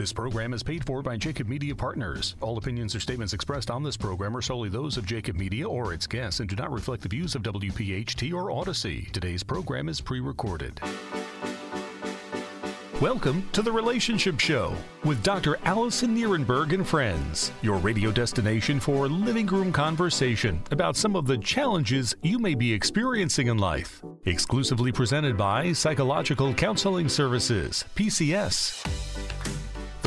This program is paid for by Jacob Media Partners. All opinions or statements expressed on this program are solely those of Jacob Media or its guests and do not reflect the views of WPHT or Odyssey. Today's program is pre recorded. Welcome to The Relationship Show with Dr. Alyson Nerenberg and friends, your radio destination for living room conversation about some of the challenges you may be experiencing in life. Exclusively presented by Psychological Counseling Services, PCS.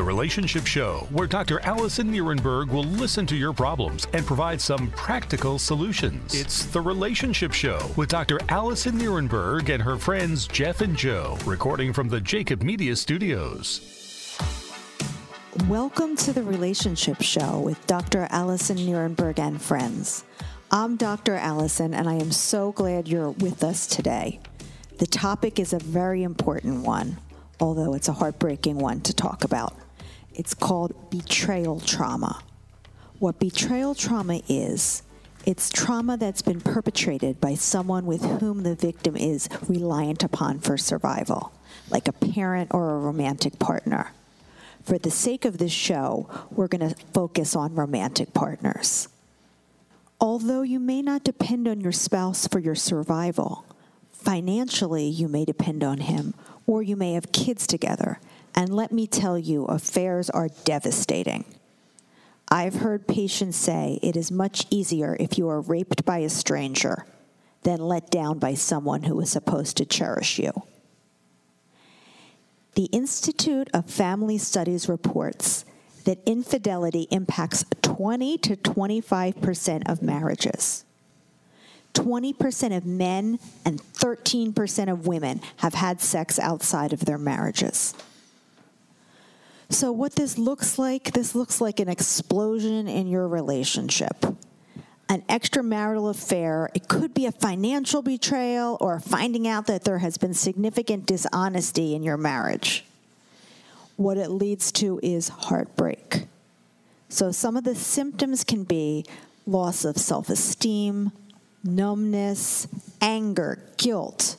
The Relationship Show, where Dr. Alyson Nerenberg will listen to your problems and provide some practical solutions. It's The Relationship Show with Dr. Alyson Nerenberg and her friends Jeff and Joe, recording from the Jacob Media Studios. Welcome to The Relationship Show with Dr. Alyson Nerenberg and friends. I'm Dr. Alyson, and I am so glad you're with us today. The topic is a very important one, although it's a heartbreaking one to talk about. It's called betrayal trauma. What betrayal trauma is, it's trauma that's been perpetrated by someone with whom the victim is reliant upon for survival, like a parent or a romantic partner. For the sake of this show, we're going to focus on romantic partners. Although you may not depend on your spouse for your survival, financially you may depend on him, or you may have kids together, and let me tell you, affairs are devastating. I've heard patients say it is much easier if you are raped by a stranger than let down by someone who is supposed to cherish you. The Institute of Family Studies reports that infidelity impacts 20 to 25% of marriages. 20% of men and 13% of women have had sex outside of their marriages. So, what this looks like, this looks like an explosion in your relationship. An extramarital affair, it could be a financial betrayal or finding out that there has been significant dishonesty in your marriage. What it leads to is heartbreak. So, some of the symptoms can be loss of self esteem, numbness, anger, guilt,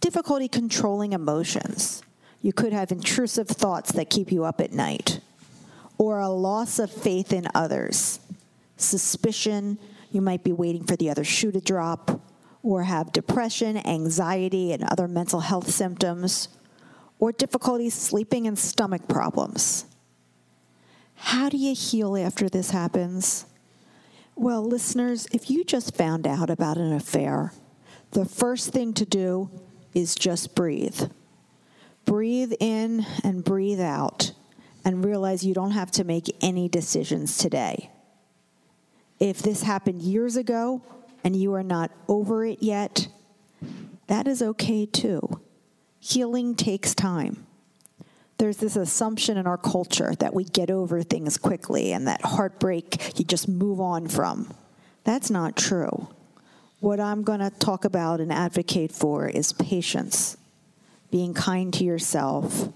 difficulty controlling emotions you could have intrusive thoughts that keep you up at night, or a loss of faith in others, suspicion, you might be waiting for the other shoe to drop, or have depression, anxiety, and other mental health symptoms, or difficulty sleeping and stomach problems. How do you heal after this happens? Well, listeners, if you just found out about an affair, the first thing to do is just breathe. Breathe in and breathe out and realize you don't have to make any decisions today. If this happened years ago and you are not over it yet, that is okay too. Healing takes time. There's this assumption in our culture that we get over things quickly and that heartbreak you just move on from. That's not true. What I'm going to talk about and advocate for is patience being kind to yourself,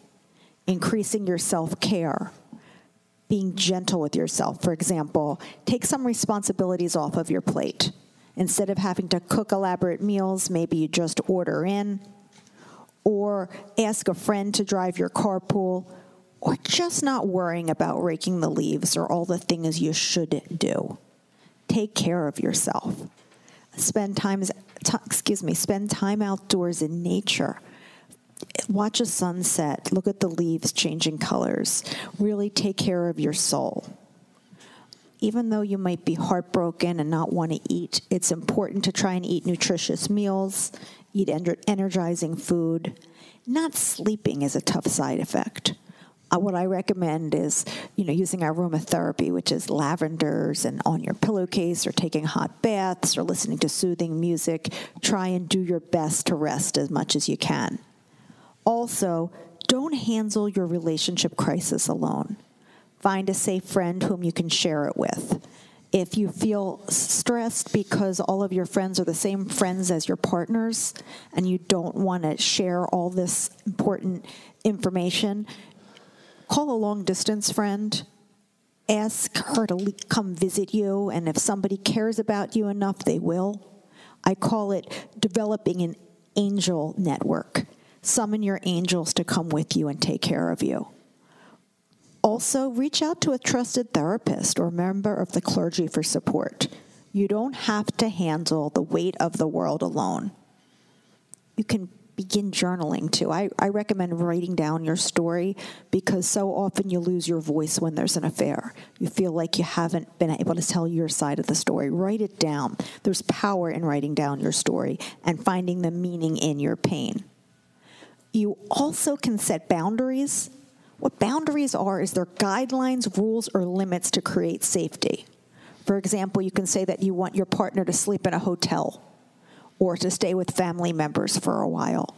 increasing your self care, being gentle with yourself. For example, take some responsibilities off of your plate. Instead of having to cook elaborate meals, maybe you just order in, or ask a friend to drive your carpool, or just not worrying about raking the leaves or all the things you should do. Take care of yourself. Spend time, excuse me, spend time outdoors in nature watch a sunset, look at the leaves changing colors, really take care of your soul. Even though you might be heartbroken and not want to eat, it's important to try and eat nutritious meals, eat energizing food. Not sleeping is a tough side effect. Uh, what I recommend is, you know, using aromatherapy, which is lavenders and on your pillowcase, or taking hot baths, or listening to soothing music. Try and do your best to rest as much as you can. Also, don't handle your relationship crisis alone. Find a safe friend whom you can share it with. If you feel stressed because all of your friends are the same friends as your partners and you don't want to share all this important information, call a long distance friend. Ask her to come visit you, and if somebody cares about you enough, they will. I call it developing an angel network summon your angels to come with you and take care of you. Also, reach out to a trusted therapist or member of the clergy for support. You don't have to handle the weight of the world alone. You can begin journaling too. I, I recommend writing down your story because so often you lose your voice when there's an affair. You feel like you haven't been able to tell your side of the story. Write it down. There's power in writing down your story and finding the meaning in your pain. You also can set boundaries. What boundaries are is they're guidelines, rules, or limits to create safety. For example, you can say that you want your partner to sleep in a hotel or to stay with family members for a while,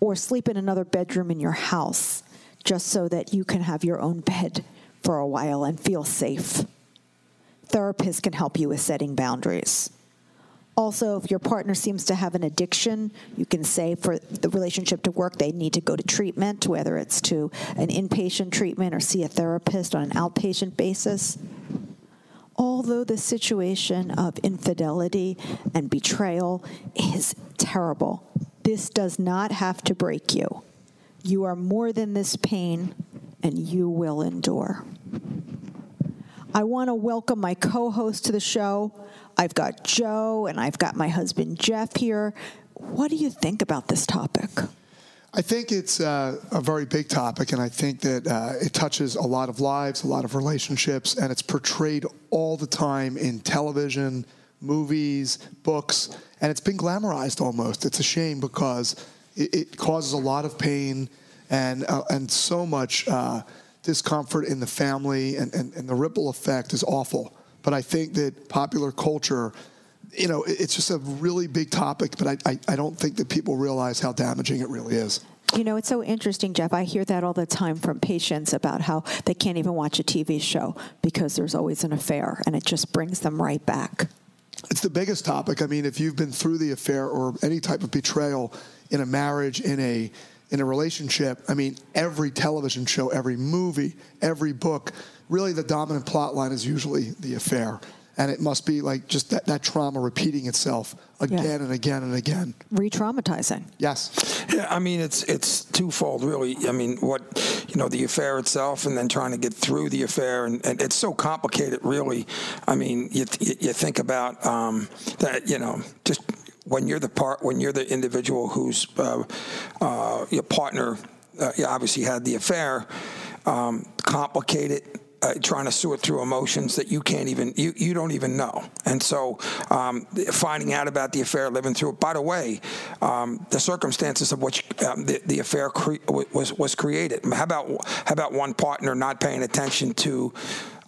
or sleep in another bedroom in your house just so that you can have your own bed for a while and feel safe. Therapists can help you with setting boundaries. Also, if your partner seems to have an addiction, you can say for the relationship to work, they need to go to treatment, whether it's to an inpatient treatment or see a therapist on an outpatient basis although the situation of infidelity and betrayal is terrible, this does not have to break you. You are more than this pain, and you will endure. I want to welcome my co host to the show. I've got Joe and I've got my husband Jeff here. What do you think about this topic? I think it's uh, a very big topic, and I think that uh, it touches a lot of lives, a lot of relationships, and it's portrayed all the time in television, movies, books, and it's been glamorized almost. It's a shame because it, it causes a lot of pain and uh, and so much uh, discomfort in the family, and, and, and the ripple effect is awful. But I think that popular culture you know, it's just a really big topic, but I, I, I, don't think that people realize how damaging it really is. You know, it's so interesting, Jeff. I hear that all the time from patients about how they can't even watch a TV show because there's always an affair, and it just brings them right back. It's the biggest topic. I mean, if you've been through the affair or any type of betrayal in a marriage, in a in a relationship, I mean, every television show, every movie, every book, really the dominant plot line is usually the affair and it must be like just that, that trauma repeating itself again yeah. and again and again. Re-traumatizing. Yes. Yeah, I mean it's it's twofold really. I mean what you know the affair itself, and then trying to get through the affair, and, and it's so complicated really. I mean you you think about um, that you know just when you're the part when you're the individual who's uh, uh, your partner uh, obviously had the affair um, complicated uh, trying to sort through emotions that you can't even you, you don't even know and so um, finding out about the affair living through it by the way um, the circumstances of which um, the, the affair cre- was was created how about how about one partner not paying attention to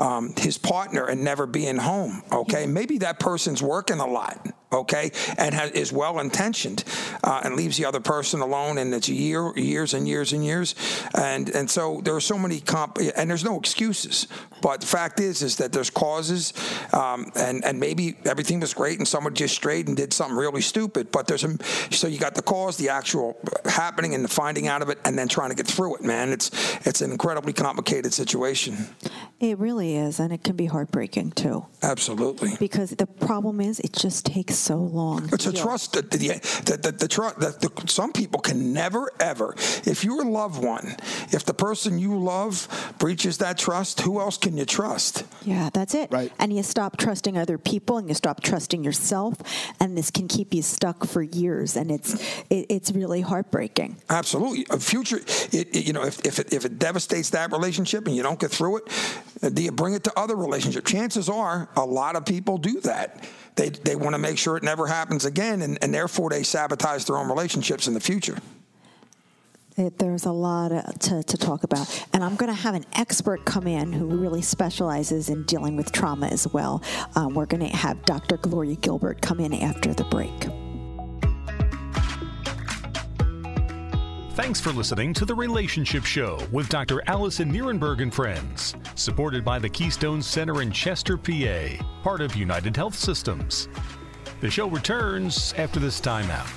um, his partner and never being home. Okay, maybe that person's working a lot. Okay, and has, is well intentioned uh, and leaves the other person alone, and it's year, years and years and years, and and so there are so many comp, and there's no excuses. But the fact is, is that there's causes, um, and and maybe everything was great, and someone just strayed and did something really stupid. But there's a so you got the cause, the actual happening, and the finding out of it, and then trying to get through it. Man, it's it's an incredibly complicated situation. It really is, and it can be heartbreaking too. Absolutely. Because the problem is, it just takes so long. It's a trust. The, the, the, the, the, trust. The, some people can never, ever. If your loved one, if the person you love breaches that trust, who else can you trust? Yeah, that's it. Right. And you stop trusting other people, and you stop trusting yourself, and this can keep you stuck for years, and it's it, it's really heartbreaking. Absolutely. A future, it, it, you know, if if it, if it devastates that relationship and you don't get through it, uh, do you bring it to other relationships? Chances are a lot of people do that. They, they want to make sure it never happens again, and, and therefore they sabotage their own relationships in the future. It, there's a lot uh, to, to talk about. And I'm going to have an expert come in who really specializes in dealing with trauma as well. Um, we're going to have Dr. Gloria Gilbert come in after the break. Thanks for listening to The Relationship Show with Dr. Alyson Nerenberg and Friends, supported by the Keystone Center in Chester, PA, part of United Health Systems. The show returns after this timeout.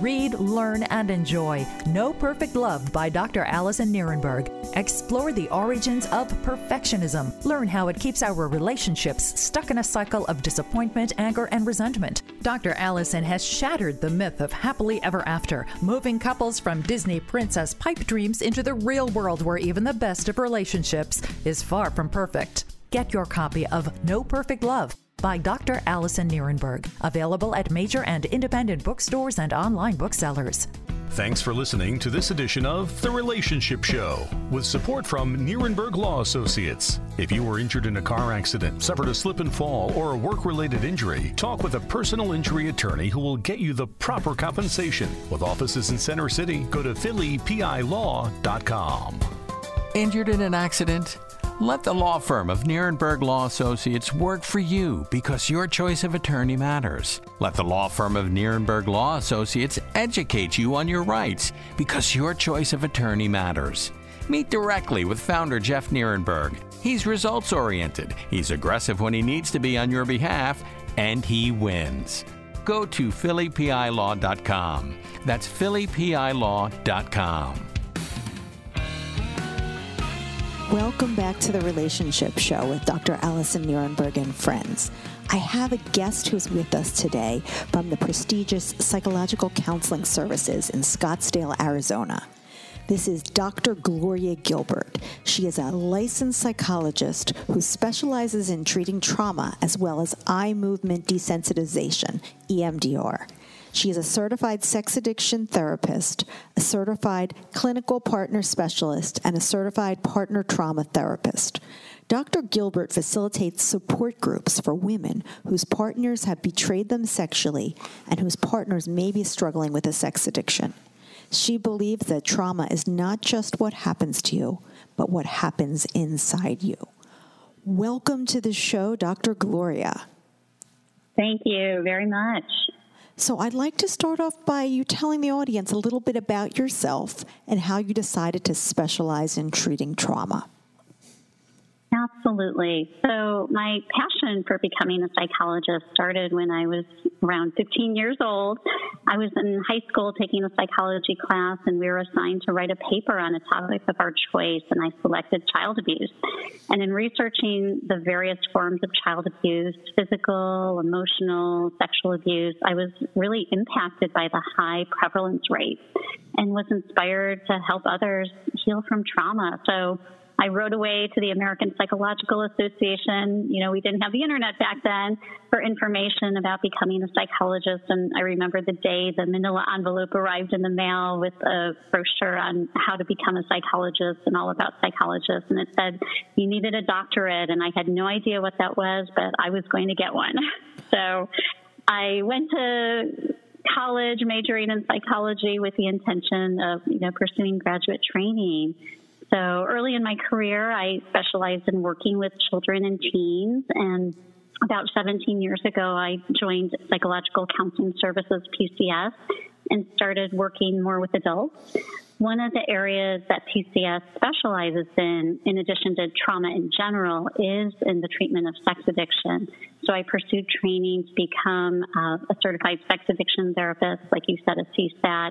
Read, learn, and enjoy No Perfect Love by Dr. Alyson Nerenberg. Explore the origins of perfectionism. Learn how it keeps our relationships stuck in a cycle of disappointment, anger, and resentment. Dr. Alyson has shattered the myth of happily ever after, moving couples from Disney princess pipe dreams into the real world where even the best of relationships is far from perfect. Get your copy of No Perfect Love by Dr. Alyson Nerenberg, available at major and independent bookstores and online booksellers. Thanks for listening to this edition of The Relationship Show with support from Nerenberg Law Associates. If you were injured in a car accident, suffered a slip and fall, or a work related injury, talk with a personal injury attorney who will get you the proper compensation. With offices in Center City, go to phillypilaw.com. Injured in an accident? Let the law firm of Nerenberg Law Associates work for you because your choice of attorney matters. Let the law firm of Nerenberg Law Associates educate you on your rights because your choice of attorney matters. Meet directly with founder Jeff Nerenberg. He's results oriented, he's aggressive when he needs to be on your behalf, and he wins. Go to phillypilaw.com. That's phillypilaw.com. Welcome back to the Relationship Show with Dr. Alyson Nerenberg and friends. I have a guest who's with us today from the prestigious Psychological Counseling Services in Scottsdale, Arizona. This is Dr. Gloria Gilbert. She is a licensed psychologist who specializes in treating trauma as well as eye movement desensitization, EMDR. She is a certified sex addiction therapist, a certified clinical partner specialist, and a certified partner trauma therapist. Dr. Gilbert facilitates support groups for women whose partners have betrayed them sexually and whose partners may be struggling with a sex addiction. She believes that trauma is not just what happens to you, but what happens inside you. Welcome to the show, Dr. Gloria. Thank you very much. So, I'd like to start off by you telling the audience a little bit about yourself and how you decided to specialize in treating trauma. Absolutely. So, my passion for becoming a psychologist started when I was around 15 years old. I was in high school taking a psychology class, and we were assigned to write a paper on a topic of our choice, and I selected child abuse. And in researching the various forms of child abuse physical, emotional, sexual abuse I was really impacted by the high prevalence rate and was inspired to help others heal from trauma. So, I wrote away to the American Psychological Association. You know, we didn't have the internet back then for information about becoming a psychologist. And I remember the day the manila envelope arrived in the mail with a brochure on how to become a psychologist and all about psychologists. And it said you needed a doctorate. And I had no idea what that was, but I was going to get one. So I went to college majoring in psychology with the intention of, you know, pursuing graduate training. So early in my career, I specialized in working with children and teens. And about 17 years ago, I joined Psychological Counseling Services, PCS, and started working more with adults. One of the areas that PCS specializes in, in addition to trauma in general, is in the treatment of sex addiction. So I pursued training to become uh, a certified sex addiction therapist, like you said, a CSAT.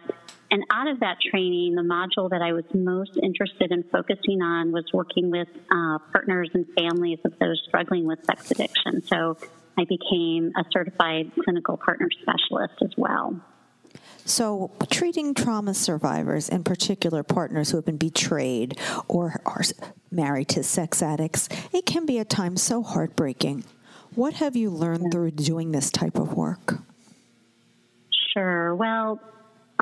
And out of that training, the module that I was most interested in focusing on was working with uh, partners and families of those struggling with sex addiction. So I became a certified clinical partner specialist as well. So, treating trauma survivors, in particular partners who have been betrayed or are married to sex addicts, it can be at times so heartbreaking. What have you learned through doing this type of work? Sure. Well,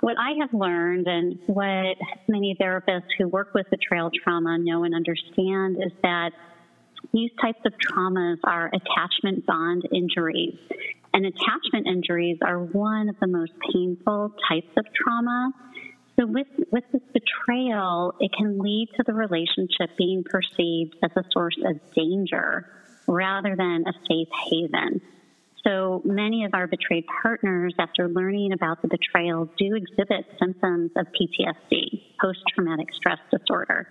what I have learned and what many therapists who work with betrayal trauma know and understand is that these types of traumas are attachment bond injuries. And attachment injuries are one of the most painful types of trauma. So with, with this betrayal, it can lead to the relationship being perceived as a source of danger rather than a safe haven. So many of our betrayed partners, after learning about the betrayal, do exhibit symptoms of PTSD, post traumatic stress disorder.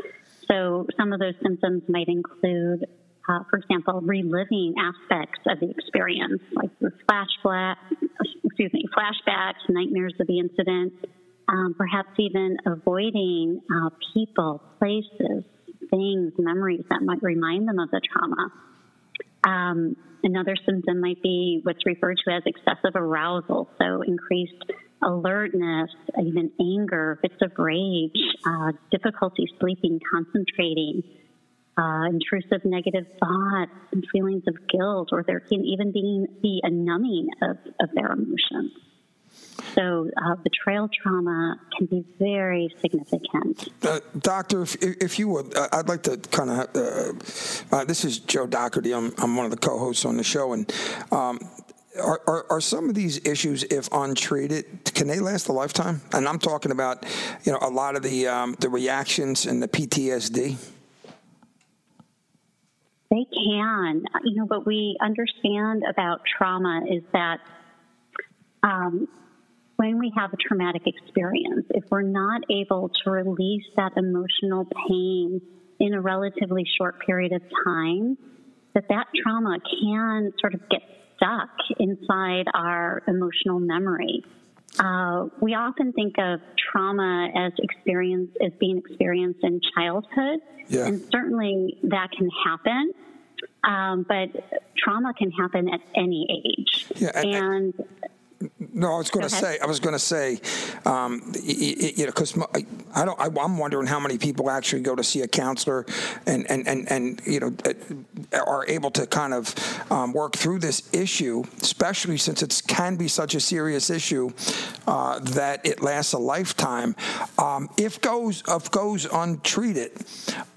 So some of those symptoms might include uh, for example, reliving aspects of the experience, like the flashback, excuse me, flashbacks, nightmares of the incident, um, perhaps even avoiding uh, people, places, things, memories that might remind them of the trauma. Um, another symptom might be what's referred to as excessive arousal, so increased alertness, even anger, fits of rage, uh, difficulty sleeping, concentrating, uh, intrusive negative thoughts and feelings of guilt, or there can even be, be a numbing of, of their emotions. So, uh, betrayal trauma can be very significant. Uh, doctor, if, if you would, uh, I'd like to kind of. Uh, uh, this is Joe Doherty. I'm, I'm one of the co hosts on the show. And um, are, are, are, some of these issues, if untreated, can they last a lifetime? And I'm talking about, you know, a lot of the um, the reactions and the PTSD. They can, you know, what we understand about trauma is that um, when we have a traumatic experience, if we're not able to release that emotional pain in a relatively short period of time, that that trauma can sort of get stuck inside our emotional memory. Uh, we often think of trauma as experience as being experienced in childhood, yeah. and certainly that can happen. Um, but trauma can happen at any age, yeah, and, and no, I was going to say. I was going to say, um, you, know, because I don't. I, am wondering how many people actually go to see a counselor, and and and and you know, uh, are able to kind of um, work through this issue, especially since it can be such a serious issue uh, that it lasts a lifetime. Um, if goes if goes untreated,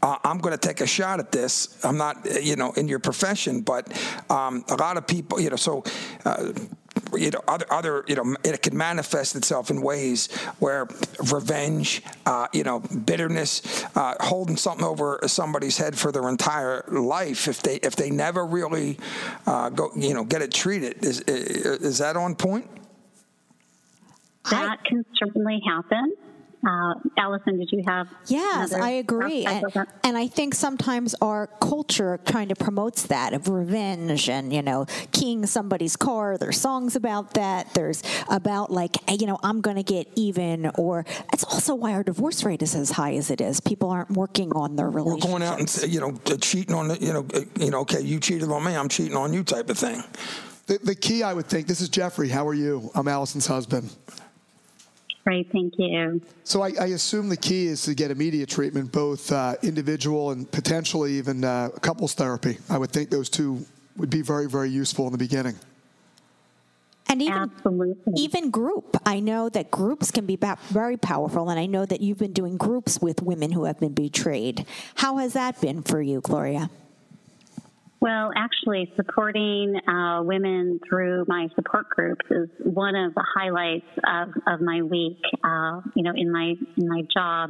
uh, I'm going to take a shot at this. I'm not, you know, in your profession, but um, a lot of people, you know, so. Uh, you know, other, other, you know, it can manifest itself in ways where revenge, uh, you know, bitterness, uh, holding something over somebody's head for their entire life if they if they never really uh, go, you know, get it treated. Is is that on point? That can certainly happen. Uh, Alyson, did you have? Yes, I agree, and, and, I think sometimes our culture kind of promotes that of revenge, and you know, keying somebody's car. There's songs about that. There's about like, you know, I'm going to get even, or it's also why our divorce rate is as high as it is. People aren't working on their relationship. We're going out and you know, cheating on the, you know, uh, you know, okay, you cheated on me, I'm cheating on you, type of thing. The, the key, I would think. This is Jeffrey. How are you? I'm Alyson's husband. Great, thank you. So I, I, assume the key is to get immediate treatment, both uh, individual and potentially even uh, couples therapy. I would think those two would be very, very useful in the beginning. And even, Absolutely. even group. I know that groups can be very powerful, and I know that you've been doing groups with women who have been betrayed. How has that been for you, Gloria? Well, actually, supporting uh, women through my support groups is one of the highlights of, of my week. Uh, you know, in my in my job,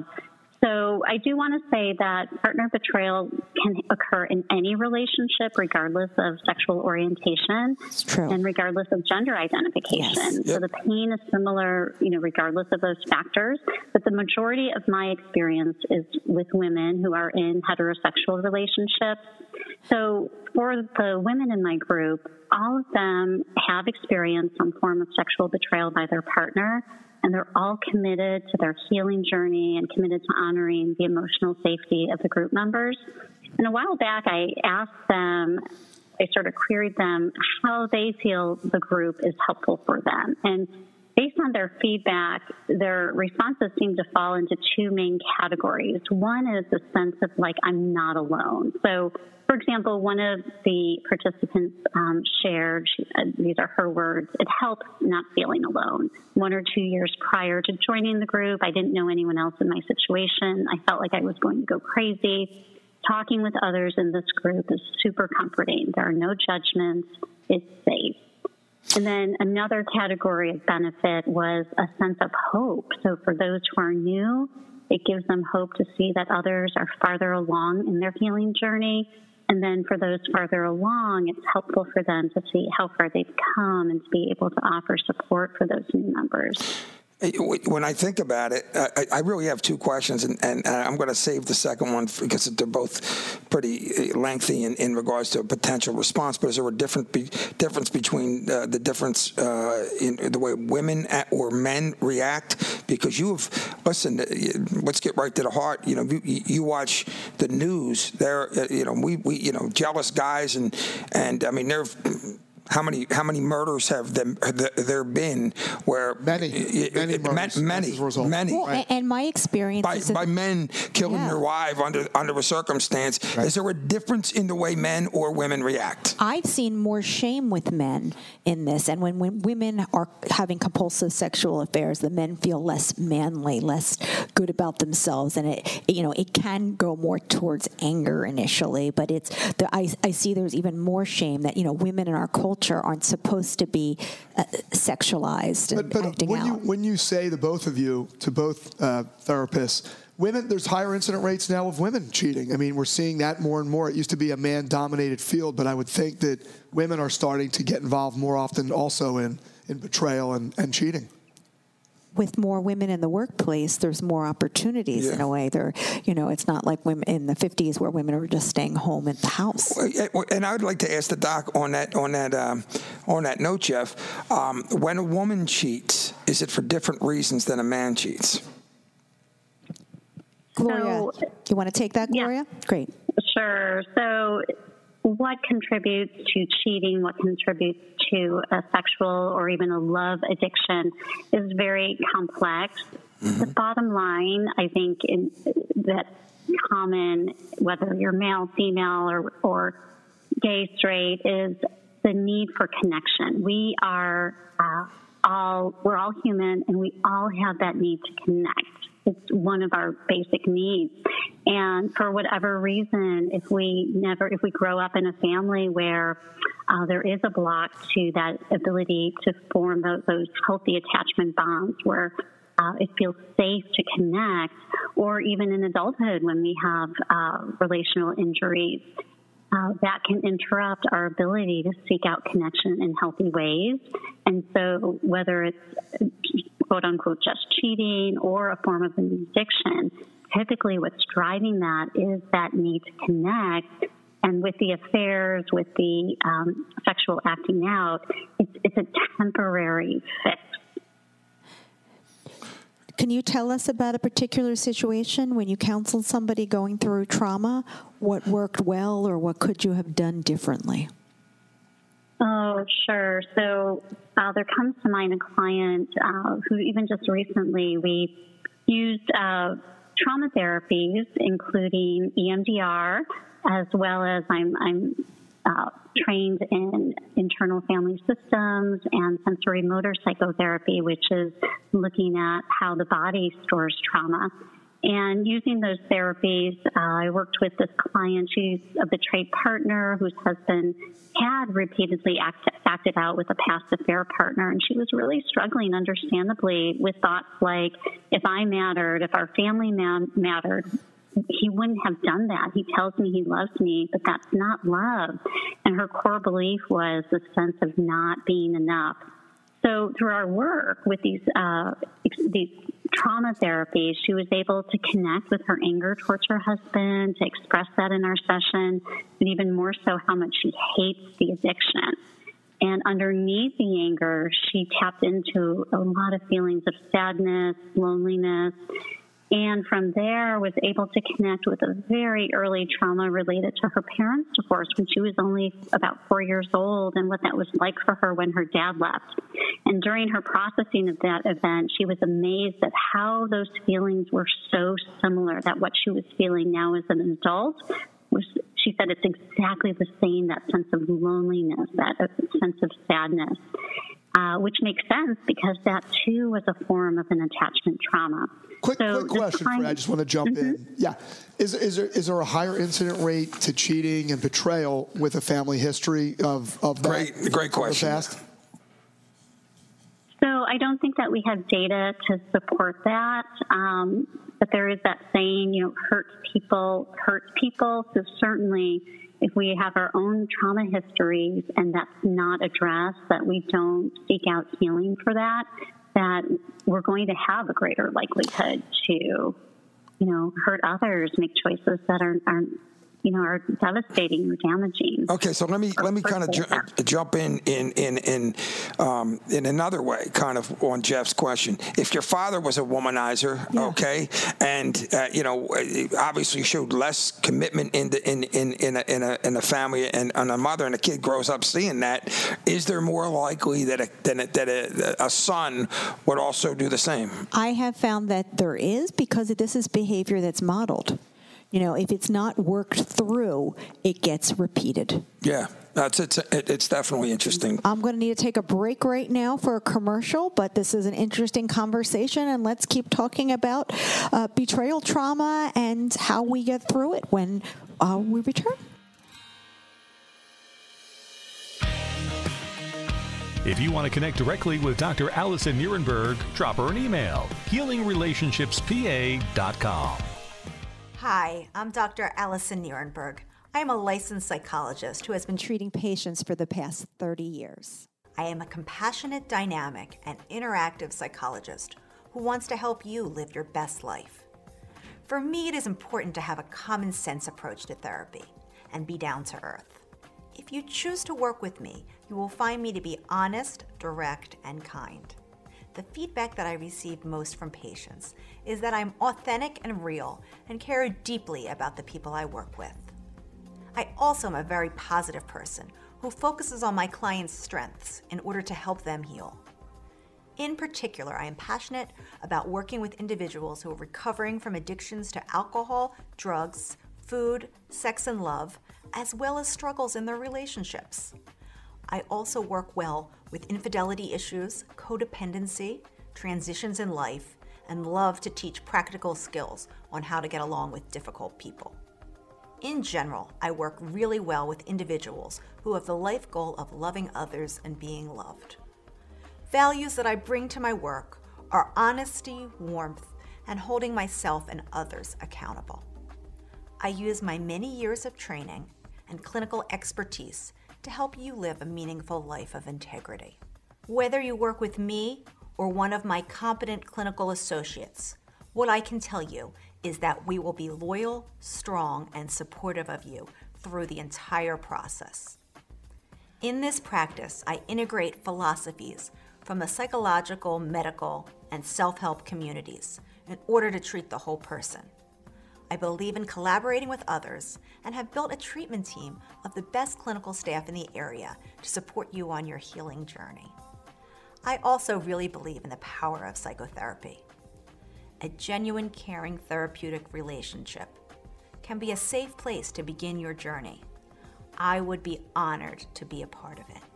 so I do want to say that partner betrayal can occur in any relationship, regardless of sexual orientation and regardless of gender identification. Yes. Yep. So the pain is similar, you know, regardless of those factors. But the majority of my experience is with women who are in heterosexual relationships. So for the women in my group, all of them have experienced some form of sexual betrayal by their partner and they're all committed to their healing journey and committed to honoring the emotional safety of the group members. And a while back, I asked them, I sort of queried them how they feel the group is helpful for them. And based on their feedback, their responses seem to fall into two main categories. One is the sense of like, I'm not alone. So for example, one of the participants um, shared, she, uh, these are her words, it helps not feeling alone. One or two years prior to joining the group, I didn't know anyone else in my situation. I felt like I was going to go crazy. Talking with others in this group is super comforting. There are no judgments, it's safe. And then another category of benefit was a sense of hope. So for those who are new, it gives them hope to see that others are farther along in their healing journey and then for those farther along, it's helpful for them to see how far they've come and to be able to offer support for those new members. When I think about it, I, I really have two questions, and, and I'm going to save the second one because they're both pretty uh, lengthy in, in regards to a potential response. But is there a different difference between uh, the difference uh, in the way women or men react? Because you have listen. Uh, let's get right to the heart. You know, you, you watch the news. There, uh, you know, we, we you know jealous guys, and and I mean, they're how many how many murders have them, there been where many many murders, many many well, right. and my experience by, by men killing yeah. your wife under under a circumstance right. is there a difference in the way men or women react I've seen more shame with men in this and when, when women are having compulsive sexual affairs the men feel less manly less good about themselves and it you know it can go more towards anger initially but it's the, I, I see there's even more shame that you know women in our culture culture aren't supposed to be uh, sexualized and but, but acting when out. You, when you say the both of you to both uh, therapists, women there's higher incident rates now of women cheating. I mean, we're seeing that more and more. It used to be a man-dominated field, but I would think that women are starting to get involved more often also in in betrayal and, and cheating with more women in the workplace, there's more opportunities yeah. in a way. There, you know, it's not like women in the 50s where women are just staying home at the house. And I would like to ask the doc on that on that um, on that note, Jeff. Um, when a woman cheats, is it for different reasons than a man cheats? Gloria, so, you want to take that, Gloria? Yeah. Great. Sure. So what contributes to cheating, what contributes to a sexual or even a love addiction is very complex. Mm-hmm. The bottom line, I think, in, that's common, whether you're male, female, or, or gay, straight, is the need for connection. We are uh, all, we're all human and we all have that need to connect. It's one of our basic needs. And for whatever reason, if we never, if we grow up in a family where uh, there is a block to that ability to form those, those healthy attachment bonds where uh, it feels safe to connect, or even in adulthood when we have uh, relational injuries, uh, that can interrupt our ability to seek out connection in healthy ways. And so, whether it's quote unquote just cheating or a form of an addiction, typically what's driving that is that need to connect. And with the affairs, with the um, sexual acting out, it's, it's a temporary fix. Can you tell us about a particular situation when you counseled somebody going through trauma? What worked well or what could you have done differently? Oh, sure. So uh, there comes to mind a client uh, who, even just recently, we used uh, trauma therapies, including EMDR, as well as I'm, I'm uh, trained in internal family systems and sensorimotor psychotherapy, which is looking at how the body stores trauma. And using those therapies, uh, I worked with this client. She's a betrayed partner whose husband had repeatedly act, acted out with a past affair partner. And she was really struggling, understandably, with thoughts like, if I mattered, if our family mattered, he wouldn't have done that. He tells me he loves me, but that's not love. And her core belief was the sense of not being enough. So through our work with these uh, these trauma therapy, she was able to connect with her anger towards her husband, to express that in our session, and even more so how much she hates the addiction. And underneath the anger, she tapped into a lot of feelings of sadness, loneliness, and from there was able to connect with a very early trauma related to her parents' divorce when she was only about four years old and what that was like for her when her dad left. And during her processing of that event, she was amazed at how those feelings were so similar that what she was feeling now as an adult was she said it's exactly the same that sense of loneliness that sense of sadness uh, which makes sense because that too was a form of an attachment trauma. Quick, so quick question, Fred. I just want to jump mm-hmm. in. Yeah, is is there is there a higher incident rate to cheating and betrayal with a family history of of great that great question. Past? So I don't think that we have data to support that. Um, but there is that saying, you know, hurts people hurts people. So certainly if we have our own trauma histories and that's not addressed, that we don't seek out healing for that, that we're going to have a greater likelihood to, you know, hurt others, make choices that are, aren't you know are devastating or damaging. Okay, so let me let me kind of ju- jump in in in in um, in another way, kind of on Jeff's question. If your father was a womanizer, yeah. okay, and uh, you know obviously showed less commitment in the in in in a, in a, in a family and, and a mother and a kid grows up seeing that, is there more likely that a, that a, that a, a son would also do the same? I have found that there is because this is behavior that's modeled. You know, if it's not worked through, it gets repeated. Yeah. That's it's it's definitely interesting. I'm going to need to take a break right now for a commercial, but this is an interesting conversation, and let's keep talking about uh, betrayal trauma and how we get through it when uh, we return. If you want to connect directly with Dr. Alyson Nerenberg, drop her an email healingrelationshipspa.com. Hi, I'm Dr. Alyson Nerenberg. I am a licensed psychologist who has been treating patients for the past 30 years. I am a compassionate, dynamic, and interactive psychologist who wants to help you live your best life. For me, it is important to have a common sense approach to therapy and be down to earth. If you choose to work with me, you will find me to be honest, direct, and kind. The feedback that I receive most from patients is that I'm authentic and real and care deeply about the people I work with. I also am a very positive person who focuses on my clients' strengths in order to help them heal. In particular, I am passionate about working with individuals who are recovering from addictions to alcohol, drugs, food, sex, and love, as well as struggles in their relationships. I also work well with infidelity issues, codependency, transitions in life, and love to teach practical skills on how to get along with difficult people. In general, I work really well with individuals who have the life goal of loving others and being loved. Values that I bring to my work are honesty, warmth, and holding myself and others accountable. I use my many years of training and clinical expertise to help you live a meaningful life of integrity. Whether you work with me or one of my competent clinical associates, what I can tell you is that we will be loyal, strong, and supportive of you through the entire process. In this practice, I integrate philosophies from the psychological, medical, and self help communities in order to treat the whole person. I believe in collaborating with others and have built a treatment team of the best clinical staff in the area to support you on your healing journey. I also really believe in the power of psychotherapy. A genuine, caring therapeutic relationship can be a safe place to begin your journey. I would be honored to be a part of it.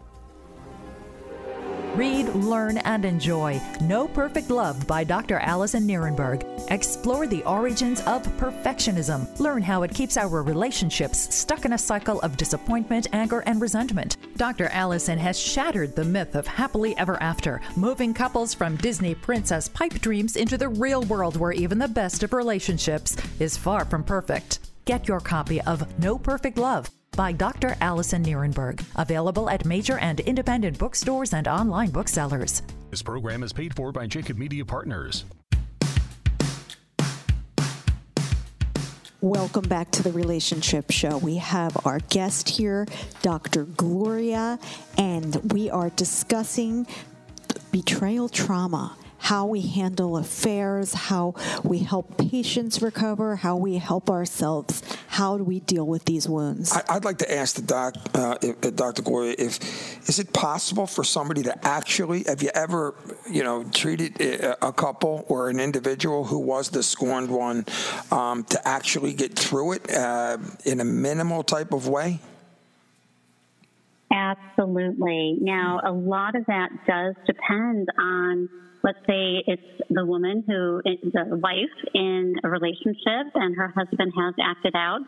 Read, learn, and enjoy No Perfect Love by Dr. Alyson Nerenberg. Explore the origins of perfectionism. Learn how it keeps our relationships stuck in a cycle of disappointment, anger, and resentment. Dr. Alyson has shattered the myth of happily ever after, moving couples from Disney princess pipe dreams into the real world where even the best of relationships is far from perfect. Get your copy of No Perfect Love by Dr. Alyson Nerenberg. Available at major and independent bookstores and online booksellers. This program is paid for by Jacob Media Partners. Welcome back to the Relationship Show. We have our guest here, Dr. Gloria, and we are discussing betrayal trauma how we handle affairs, how we help patients recover, how we help ourselves. How do we deal with these wounds? I, would like to ask the doc, uh, if, uh, Dr. Gloria, if is it possible for somebody to actually, have you ever, you know, treated a couple or an individual who was the scorned one um, to actually get through it uh, in a minimal type of way? Absolutely. Now, a lot of that does depend on let's say it's the woman who is the wife in a relationship and her husband has acted out.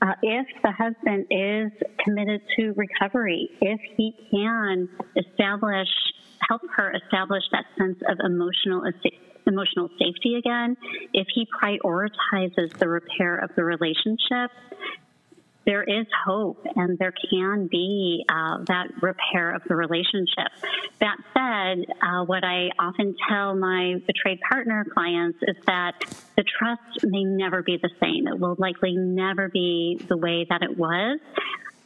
Uh, if the husband is committed to recovery, if he can establish, help her establish that sense of emotional emotional safety again, if he prioritizes the repair of the relationship, there is hope and there can be uh, that repair of the relationship. That said, uh, what I often tell my betrayed partner clients is that the trust may never be the same. It will likely never be the way that it was,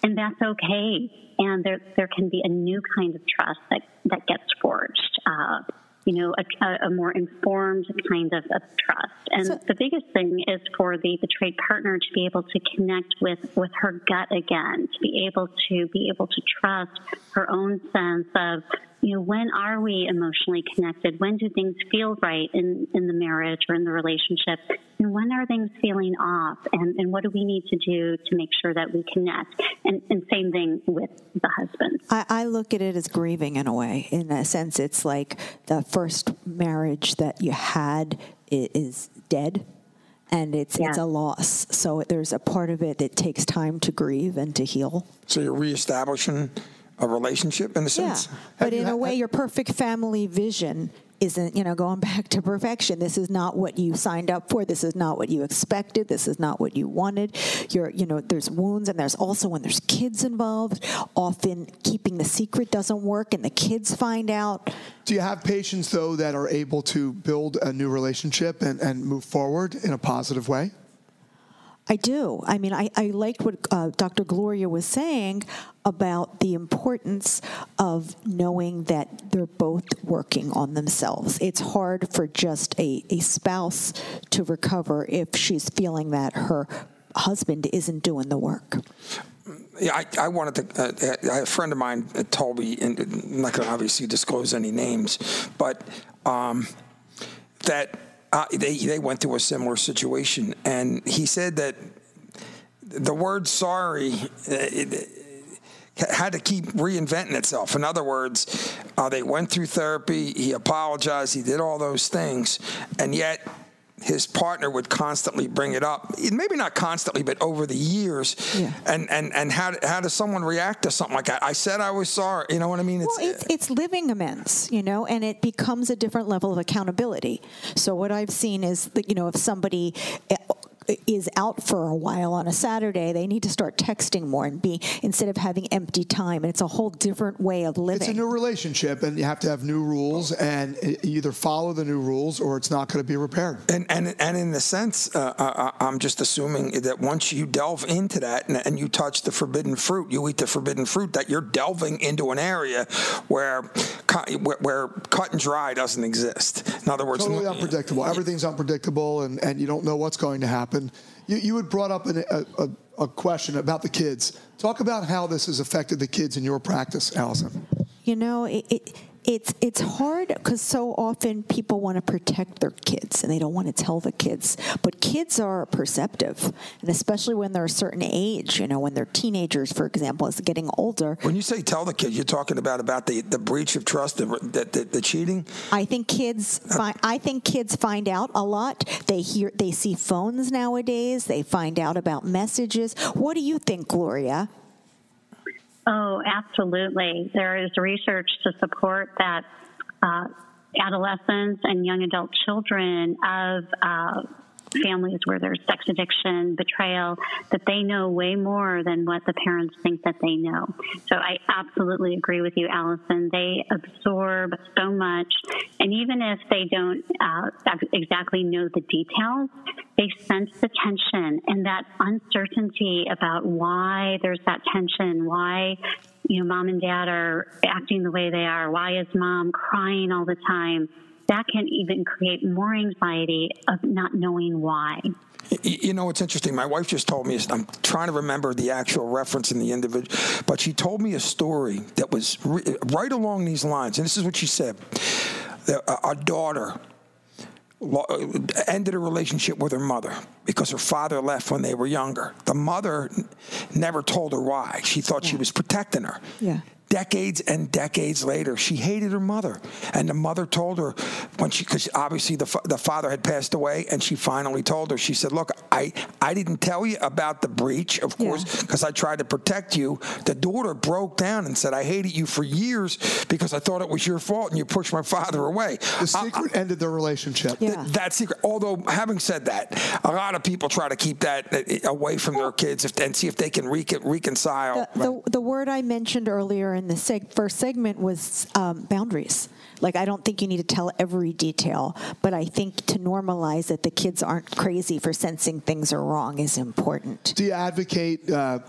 and that's okay. And there, there can be a new kind of trust that, that gets forged. Uh, you know, a, a, more informed kind of, of trust. And so, the biggest thing is for the betrayed partner to be able to connect with, with her gut again, to be able to be able to trust her own sense of you know, when are we emotionally connected? When do things feel right in, in the marriage or in the relationship? And when are things feeling off? And, and what do we need to do to make sure that we connect? And, and same thing with the husband. I, I look at it as grieving in a way. In a sense, it's like the first marriage that you had is dead and it's yeah. it's a loss. So there's a part of it that takes time to grieve and to heal. So you're reestablishing a relationship in a sense. Yeah, but in a way, your perfect family vision isn't, you know, going back to perfection. This is not what you signed up for. This is not what you expected. This is not what you wanted. You're, you know, there's wounds, and there's also when there's kids involved. Often, keeping the secret doesn't work, and the kids find out. Do you have patients though that are able to build a new relationship and, and move forward in a positive way? I do. I mean, I, I liked what uh, Dr. Gloria was saying about the importance of knowing that they're both working on themselves. It's hard for just a, a spouse to recover if she's feeling that her husband isn't doing the work. Yeah, I, I wanted to. Uh, a friend of mine told me, and I'm not going to obviously disclose any names, but um, that uh, they they went through a similar situation, and he said that the word sorry. It, had to keep reinventing itself. In other words, uh, they went through therapy. He apologized. He did all those things, and yet his partner would constantly bring it up. Maybe not constantly, but over the years. Yeah. And and and how how does someone react to something like that? I said I was sorry. You know what I mean? It's, well, it's, it's living amends, you know, and it becomes a different level of accountability. So what I've seen is that you know if somebody is out for a while on a Saturday, they need to start texting more and be instead of having empty time. And it's a whole different way of living. It's a new relationship, and you have to have new rules, and either follow the new rules or it's not going to be repaired. And and and in the sense, uh, uh, uh, I'm just assuming that once you delve into that and, and, you touch the forbidden fruit, you eat the forbidden fruit, that you're delving into an area where where, where cut and dry doesn't exist. In other words, totally unpredictable. Everything's unpredictable, and, and you don't know what's going to happen happen. You, you had brought up an, a, a, a question about the kids. Talk about how this has affected the kids in your practice, Alyson. You know, it, it it's it's hard because so often people want to protect their kids and they don't want to tell the kids. But kids are perceptive, and especially when they're a certain age. You know, when they're teenagers, for example, as getting older. When you say tell the kids, you're talking about about the, the breach of trust, the, the, the cheating. I think kids. Find, I think kids find out a lot. They hear, they see phones nowadays. They find out about messages. What do you think, Gloria? Oh, absolutely. There is research to support that uh, adolescents and young adult children of uh, families where there's sex addiction, betrayal, that they know way more than what the parents think that they know. So I absolutely agree with you, Alyson. They absorb so much. And even if they don't uh, exactly know the details, they sense the tension and that uncertainty about why there's that tension, why you know mom and dad are acting the way they are, why is mom crying all the time that can even create more anxiety of not knowing why. You know, it's interesting. My wife just told me, I'm trying to remember the actual reference in the individual, but she told me a story that was right along these lines. And this is what she said A uh, daughter uh, ended a relationship with her mother because her father left when they were younger. The mother never told her why. She thought yeah. she was protecting her. Yeah decades and decades later, she hated her mother, and the mother told her when she, because obviously the the father had passed away, and she finally told her. She said, "Look, I I didn't tell you about the breach, of course, because yeah. I tried to protect you." The daughter broke down and said, "I hated you for years because I thought it was your fault, and you pushed my father away." The secret ended their relationship. Yeah. Th- that secret. Although having said that, a lot of people try to keep that uh, away from their kids if, and see if they can re- reconcile. The, the, the, word I mentioned earlier in the seg- first segment was um, boundaries. Like, I don't think you need to tell every detail, but I think to normalize that the kids aren't crazy for sensing things are wrong is important. Do you advocate? Uh,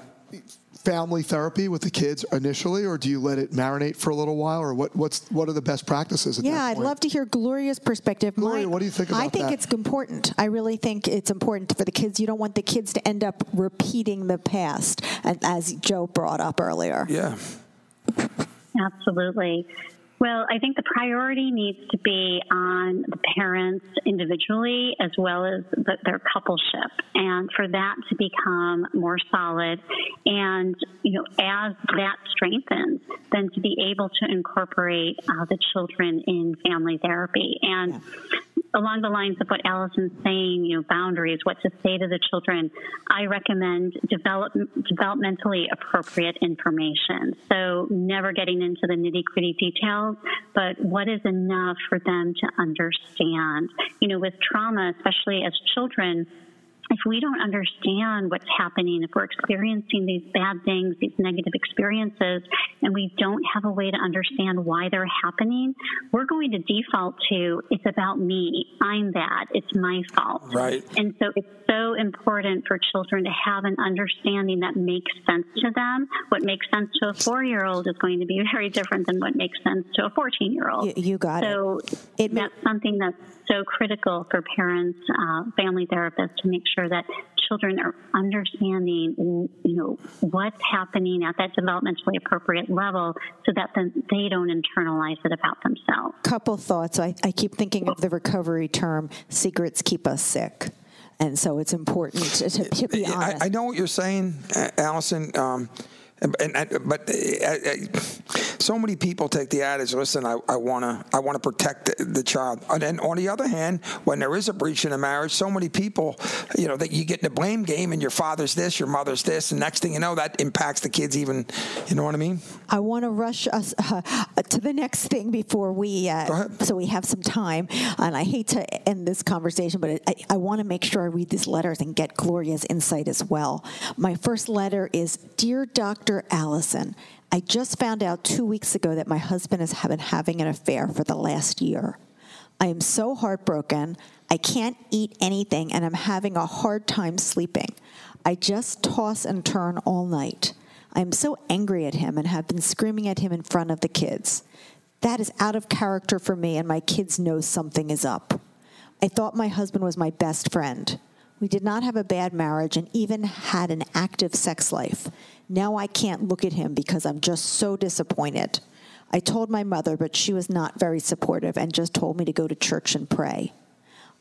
family therapy with the kids initially, or do you let it marinate for a little while, or what? What's what are the best practices? yeah, I'd love to hear Gloria's perspective. Gloria, My, what do you think about that? I think that? it's important. I really think it's important for the kids. You don't want the kids to end up repeating the past, as Joe brought up earlier. Yeah. Absolutely. Well, I think the priority needs to be on the parents individually as well as the, their coupleship, and for that to become more solid. And you know, as that strengthens, then to be able to incorporate uh, the children in family therapy. And along the lines of what Alyson's saying, you know, boundaries, what to say to the children, I recommend develop, developmentally appropriate information. So never getting into the nitty gritty details, but what is enough for them to understand. You know, with trauma, especially as children, if we don't understand what's happening, if we're experiencing these bad things, these negative experiences, and we don't have a way to understand why they're happening, we're going to default to it's about me. I'm bad. It's my fault. Right. And so it's so important for children to have an understanding that makes sense to them. What makes sense to a four year old is going to be very different than what makes sense to a 14 year old. You, you, got so it. So that's something that's so critical for parents, uh, family therapists to make sure that children are understanding, you know, what's happening at that developmentally appropriate level so that then they don't internalize it about themselves. Couple thoughts. I, I keep thinking of the recovery term, secrets keep us sick. And so it's important to, to be honest. I, I, know what you're saying, Alyson. Um, and, but uh, uh, so many people take the adage, listen, I, I want to I wanna protect the, the, child. And then on the other hand, when there is a breach in a marriage, so many people, you know, that you get in the blame game and your father's this, your mother's this, and next thing you know, that impacts the kids even, you know what I mean? I want to rush us uh, to the next thing before we, uh, so we have some time. And I hate to end this conversation, but I, I want to make sure I read these letters and get Gloria's insight as well. My first letter is Dear Dr. Alyson, I just found out two weeks ago that my husband has been having an affair for the last year. I am so heartbroken. I can't eat anything and I'm having a hard time sleeping. I just toss and turn all night. I am so angry at him and have been screaming at him in front of the kids. That is out of character for me, and my kids know something is up. I thought my husband was my best friend. We did not have a bad marriage and even had an active sex life. Now I can't look at him because I'm just so disappointed. I told my mother, but she was not very supportive and just told me to go to church and pray.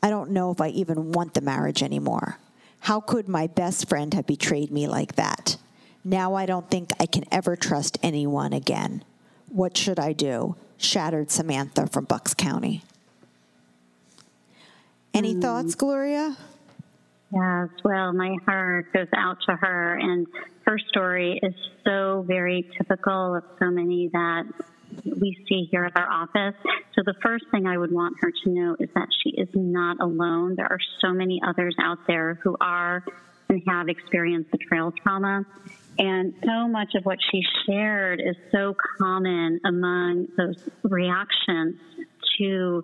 I don't know if I even want the marriage anymore. How could my best friend have betrayed me like that? Now I don't think I can ever trust anyone again. What should I do? Shattered Samantha from Bucks County. Any mm. thoughts, Gloria? Yes, well, my heart goes out to her, and her story is so very typical of so many that we see here at our office. So, the first thing I would want her to know is that she is not alone. There are so many others out there who are and have experienced betrayal trauma. And so much of what she shared is so common among those reactions to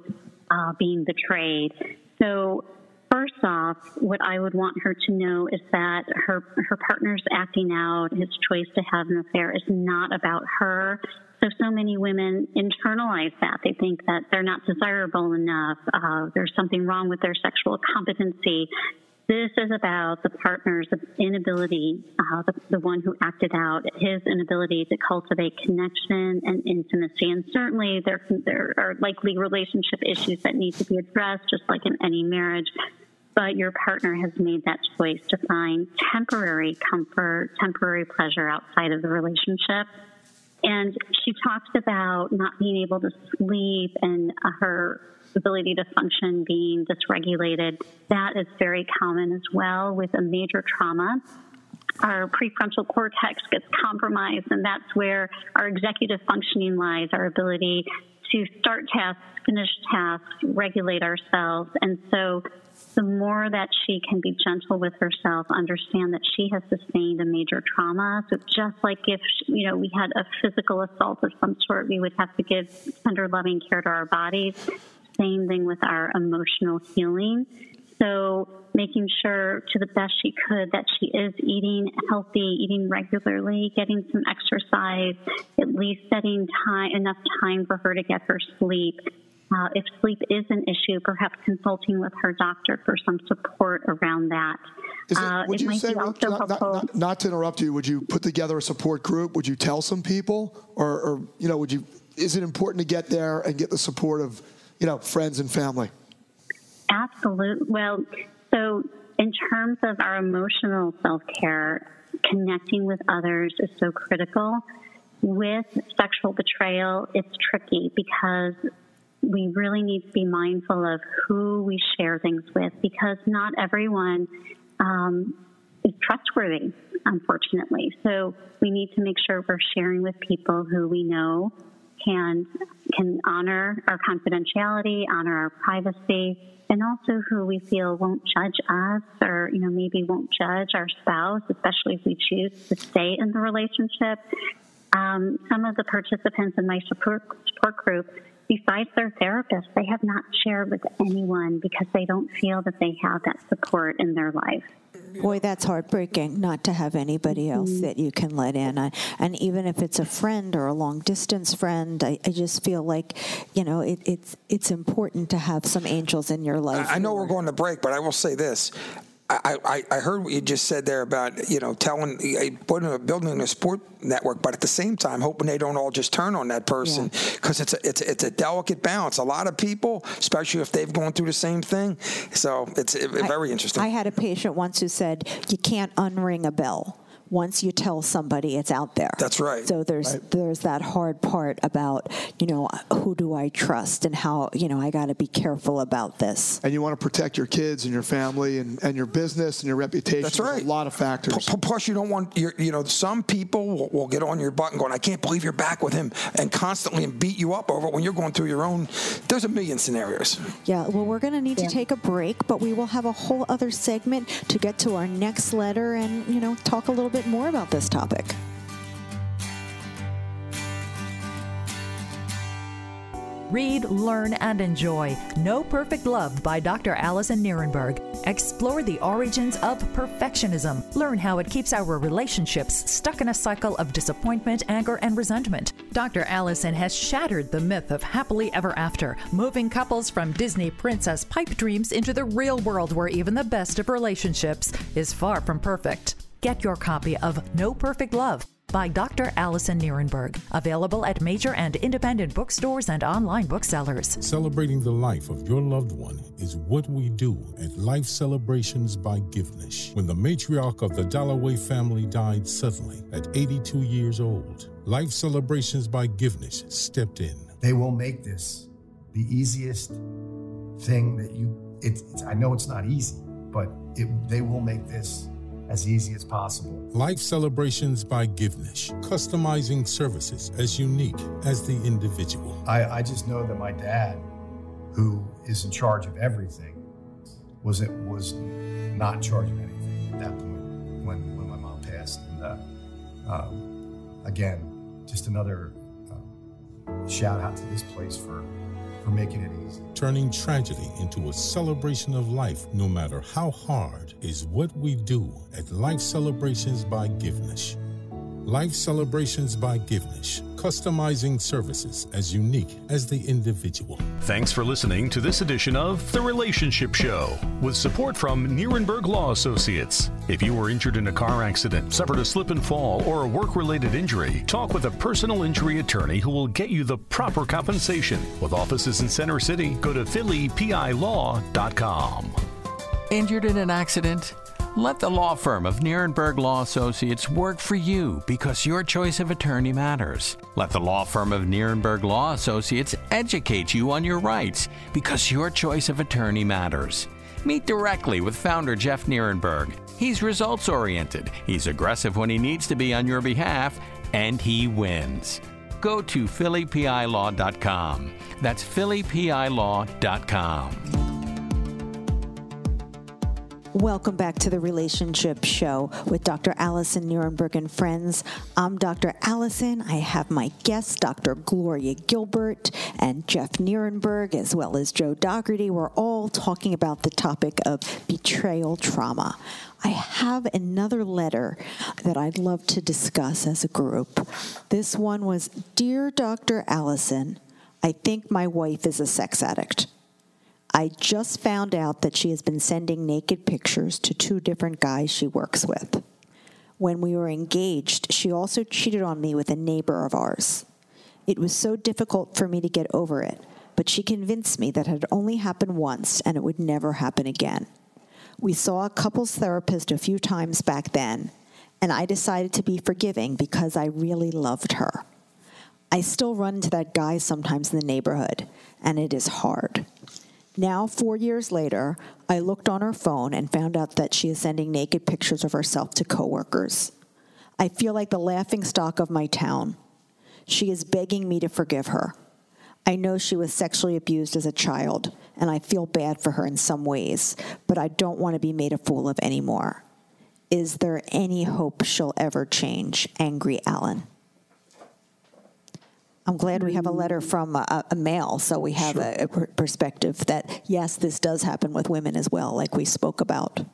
uh, being betrayed. So, First off, what I would want her to know is that her her partner's acting out, his choice to have an affair is not about her. So so many women internalize that. They think that they're not desirable enough. Uh, there's something wrong with their sexual competency. This is about the partner's inability, uh, the, the, one who acted out, his inability to cultivate connection and intimacy. And certainly there, there are likely relationship issues that need to be addressed, just like in any marriage. But your partner has made that choice to find temporary comfort, temporary pleasure outside of the relationship. And she talks about not being able to sleep and her ability to function being dysregulated. That is very common as well with a major trauma. Our prefrontal cortex gets compromised, and that's where our executive functioning lies, our ability to start tasks, finish tasks, regulate ourselves. And so the more that she can be gentle with herself, understand that she has sustained a major trauma. So just like if you know we had a physical assault of some sort, we would have to give tender, loving care to our bodies. Same thing with our emotional healing. So making sure to the best she could that she is eating healthy, eating regularly, getting some exercise, at least setting time enough time for her to get her sleep. Uh, if sleep is an issue, perhaps consulting with her doctor for some support around that. It, uh, would you say, not, not, not, not, to interrupt you, would you put together a support group? Would you tell some people, or, or you know, would you? Is it important to get there and get the support of, you know, friends and family? Absolutely. Well, so in terms of our emotional self care, connecting with others is so critical. With sexual betrayal, it's tricky because we really need to be mindful of who we share things with because not everyone um, is trustworthy, unfortunately. So we need to make sure we're sharing with people who we know can can honor our confidentiality, honor our privacy, and also who we feel won't judge us or you know maybe won't judge our spouse, especially if we choose to stay in the relationship. Um, some of the participants in my support, support group besides their therapist, they have not shared with anyone because they don't feel that they have that support in their life. Boy, that's heartbreaking not to have anybody else mm-hmm. that you can let in. I, and even if it's a friend or a long distance friend, I, I just feel like, you know, it, it's it's important to have some angels in your life. I know we're going to break, but I will say this. I, I, I, heard what you just said there about you know telling eh, putting a building a sport network, but at the same time hoping they don't all just turn on that person because yeah. it's a, it's a, it's a delicate balance. A lot of people, especially if they've gone through the same thing, so it's it, I, very interesting. I had a patient once who said you can't unring a bell once you tell somebody it's out there. That's right. So there's right. there's that hard part about, you know, who do I trust and how, you know, I got to be careful about this. And you want to protect your kids and your family and, and your business and your reputation. That's right. There's a lot of factors. P- plus you don't want your, you know, some people will, will, get on your butt and going, I can't believe you're back with him and constantly and beat you up over it when you're going through your own. There's a million scenarios. Yeah. Well, we're going to need yeah. to take a break, but we will have a whole other segment to get to our next letter and, you know, talk a little bit more about this topic. Read, learn, and enjoy No Perfect Love by Dr. Alyson Nerenberg. Explore the origins of perfectionism. Learn how it keeps our relationships stuck in a cycle of disappointment, anger, and resentment. Dr. Alyson has shattered the myth of happily ever after, moving couples from Disney princess pipe dreams into the real world where even the best of relationships is far from perfect. Get your copy of No Perfect Love by Dr. Alyson Nerenberg, available at major and independent bookstores and online booksellers. Celebrating the life of your loved one is what we do at Life Celebrations by Givnish. When the matriarch of the Dalloway family died suddenly at 82 years old, Life Celebrations by Givnish stepped in. They will make this the easiest thing that you. It's, it's I know it's not easy, but it, they will make this as easy as possible. Life Celebrations by Givnish, customizing services as unique as the individual. I, I just know that my dad, who is in charge of everything, was it was not in charge of anything at that point when, when my mom passed. And uh, um, again, just another uh, shout out to this place for for making it easy. Turning tragedy into a celebration of life, no matter how hard, is what we do at Life Celebrations by Givnish. Life Celebrations by Givnish, customizing services as unique as the individual. Thanks for listening to this edition of The Relationship Show with support from Nerenberg Law Associates. If you were injured in a car accident, suffered a slip and fall, or a work related injury, talk with a personal injury attorney who will get you the proper compensation. With offices in Center City, go to phillypilaw.com. Injured in an accident? Let the law firm of Nerenberg Law Associates work for you because your choice of attorney matters. Let the law firm of Nerenberg Law Associates educate you on your rights because your choice of attorney matters. Meet directly with founder Jeff Nerenberg. He's results oriented, he's aggressive when he needs to be on your behalf, and he wins. Go to phillypilaw.com. That's phillypilaw.com. Welcome back to the Relationship Show with Dr. Alyson Nerenberg and friends. I'm Dr. Alyson. I have my guests, Dr. Gloria Gilbert and Jeff Nerenberg, as well as Joe Dougherty. We're all talking about the topic of betrayal trauma. I have another letter that I'd love to discuss as a group. This one was Dear Dr. Alyson, I think my wife is a sex addict. I just found out that she has been sending naked pictures to two different guys she works with. When we were engaged, she also cheated on me with a neighbor of ours. It was so difficult for me to get over it, but she convinced me that it had only happened once and it would never happen again. We saw a couples therapist a few times back then, and I decided to be forgiving because I really loved her. I still run into that guy sometimes in the neighborhood, and it is hard. Now, four years later, I looked on her phone and found out that she is sending naked pictures of herself to coworkers. I feel like the laughing stock of my town. She is begging me to forgive her. I know she was sexually abused as a child, and I feel bad for her in some ways, but I don't want to be made a fool of anymore. Is there any hope she'll ever change? Angry Alan. I'm glad we have a letter from a, a male, so we have sure. a, a perspective that, yes, this does happen with women as well, like we spoke about.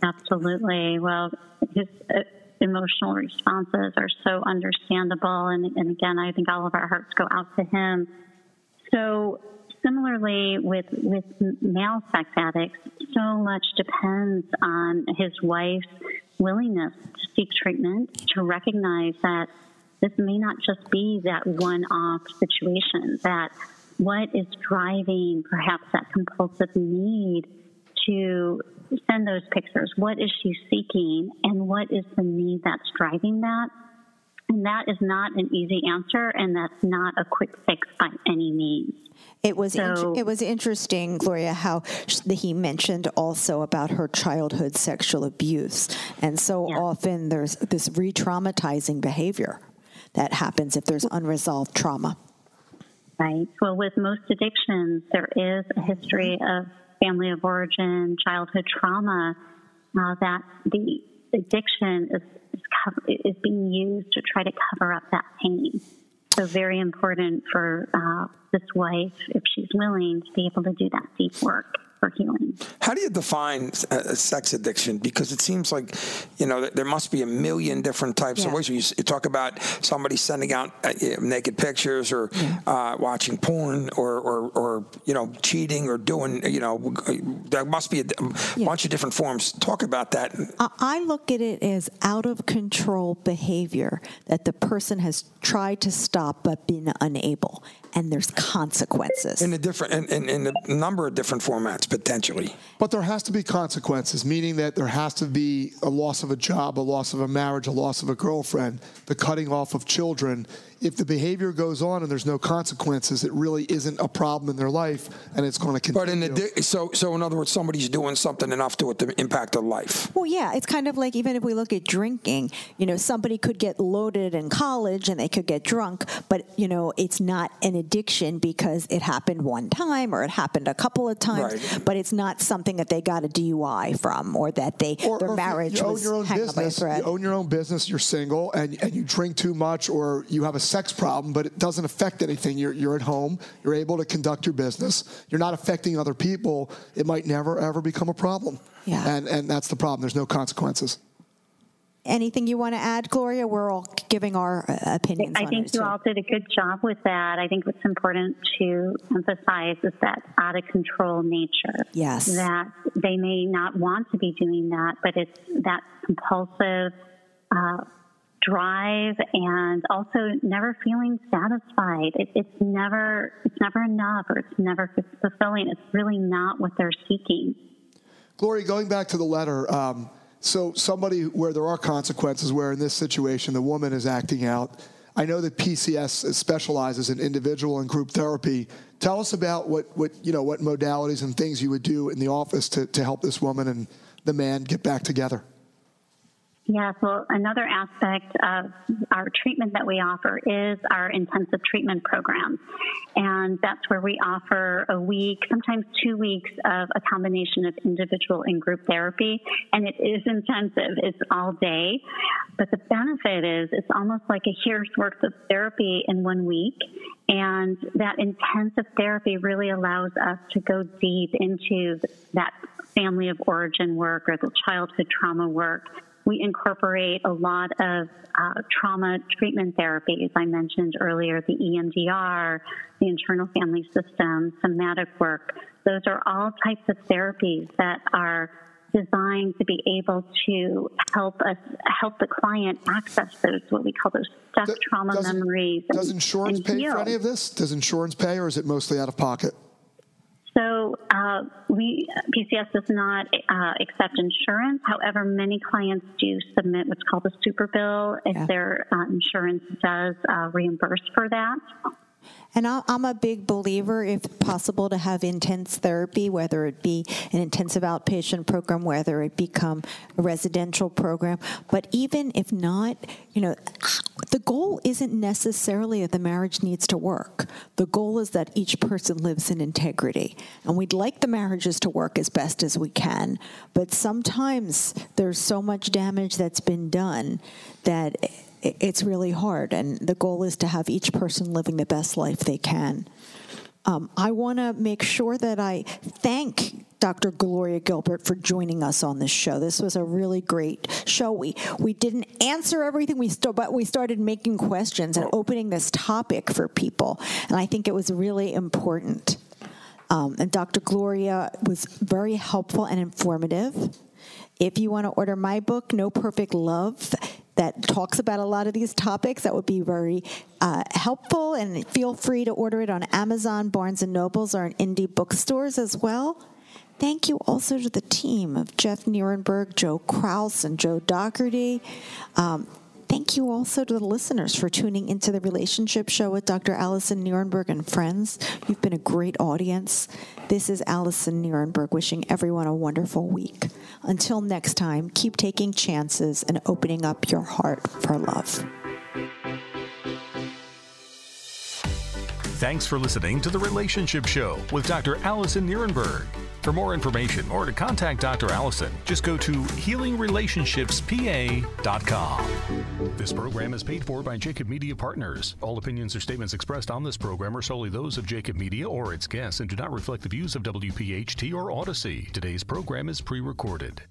Absolutely. Well, his uh, emotional responses are so understandable. And, and again, I think all of our hearts go out to him. So, similarly with with male sex addicts, so much depends on his wife's willingness to seek treatment, to recognize that this may not just be that one off situation, that what is driving perhaps that compulsive need to send those pictures? What is she seeking? And what is the need that's driving that? And that is not an easy answer, and that's not a quick fix by any means. It was so, in, it was interesting, Gloria, how he mentioned also about her childhood sexual abuse, and so yeah. often there's this re-traumatizing behavior that happens if there's unresolved trauma. Right. Well, with most addictions, there is a history of family of origin, childhood trauma uh, that the addiction is, is, cover, is, being used to try to cover up that pain. So, very important for uh, this wife, if she's willing, to be able to do that deep work for healing. How do you define uh, sex addiction? Because it seems like, you know, there must be a million different types yeah. of ways. You, you, talk about somebody sending out uh, naked pictures or yeah. uh, watching porn or, or, or, you know, cheating or doing, you know, there must be a yeah. bunch of different forms. Talk about that. I look at it as out of control behavior that the person has tried to stop but been unable and there's consequences. In a different, in, in, in, a number of different formats, potentially. But there has to be consequences, meaning that there has to be a loss of a job, a loss of a marriage, a loss of a girlfriend, the cutting off of children, if the behavior goes on and there's no consequences, it really isn't a problem in their life, and it's going to continue. But in the so so in other words, somebody's doing something enough to it to impact their life. Well, yeah, it's kind of like even if we look at drinking, you know, somebody could get loaded in college and they could get drunk, but you know, it's not an addiction because it happened one time or it happened a couple of times, right. but it's not something that they got a DUI from or that they or, their or marriage you own your own business. You own your own business. You're single and and you drink too much or you have a sex problem, but it doesn't affect anything. You're, you're at home, you're able to conduct your business, you're not affecting other people. It might never, ever become a problem. Yeah. And, and that's the problem. There's no consequences. Anything you want to add, Gloria? We're all giving our uh, opinions. I think you too. all did a good job with that. I think what's important to emphasize is that out of control nature. Yes. That they may not want to be doing that, but it's that compulsive, uh, drive and also never feeling satisfied. It, it's never it's never enough or it's never fulfilling. It's really not what they're seeking. Gloria, going back to the letter, um, so somebody where there are consequences, where in this situation the woman is acting out. I know that PCS specializes in individual and group therapy. Tell us about what, what you know what modalities and things you would do in the office to, to help this woman and the man get back together. Yes, well, another aspect of our treatment that we offer is our intensive treatment program. And that's where we offer a week, sometimes two weeks of a combination of individual and group therapy. And it is intensive, it's all day. But the benefit is it's almost like a year's worth of therapy in one week. And that intensive therapy really allows us to go deep into that family of origin work or the childhood trauma work we incorporate a lot of uh, trauma treatment therapies. I mentioned earlier the EMDR, the internal family system, somatic work. Those are all types of therapies that are designed to be able to help us help the client access those what we call those stuck trauma does, memories. Does insurance pay heal. for any of this? Does insurance pay, or is it mostly out of pocket? So uh, we PCS does not uh, accept insurance. However, many clients do submit what's called a super bill if yeah. their uh, insurance does uh, reimburse for that. And I'm a big believer, if possible, to have intense therapy, whether it be an intensive outpatient program, whether it become a residential program. But even if not, you know, the goal isn't necessarily that the marriage needs to work. The goal is that each person lives in integrity. And we'd like the marriages to work as best as we can. But sometimes there's so much damage that's been done that it's really hard. And the goal is to have each person living the best life they can. Um, I want to make sure that I thank Dr. Gloria Gilbert for joining us on this show. This was a really great show. We we didn't answer everything, we st- but we started making questions and opening this topic for people, and I think it was really important. Um, and Dr. Gloria was very helpful and informative. If you want to order my book, No Perfect Love, that talks about a lot of these topics. That would be very uh, helpful. And feel free to order it on Amazon, Barnes and Nobles, or in indie bookstores as well. Thank you also to the team of Jeff Nerenberg, Joe Kraus, and Joe Doherty. Um, Thank you also to the listeners for tuning into the Relationship Show with Dr. Alyson Nerenberg and friends. You've been a great audience. This is Alyson Nerenberg wishing everyone a wonderful week. Until next time, keep taking chances and opening up your heart for love. Thanks for listening to The Relationship Show with Dr. Alyson Nerenberg. For more information or to contact Dr. Alyson, just go to healingrelationshipspa.com. This program is paid for by Jacob Media Partners. All opinions or statements expressed on this program are solely those of Jacob Media or its guests and do not reflect the views of WPHT or Odyssey. Today's program is pre recorded.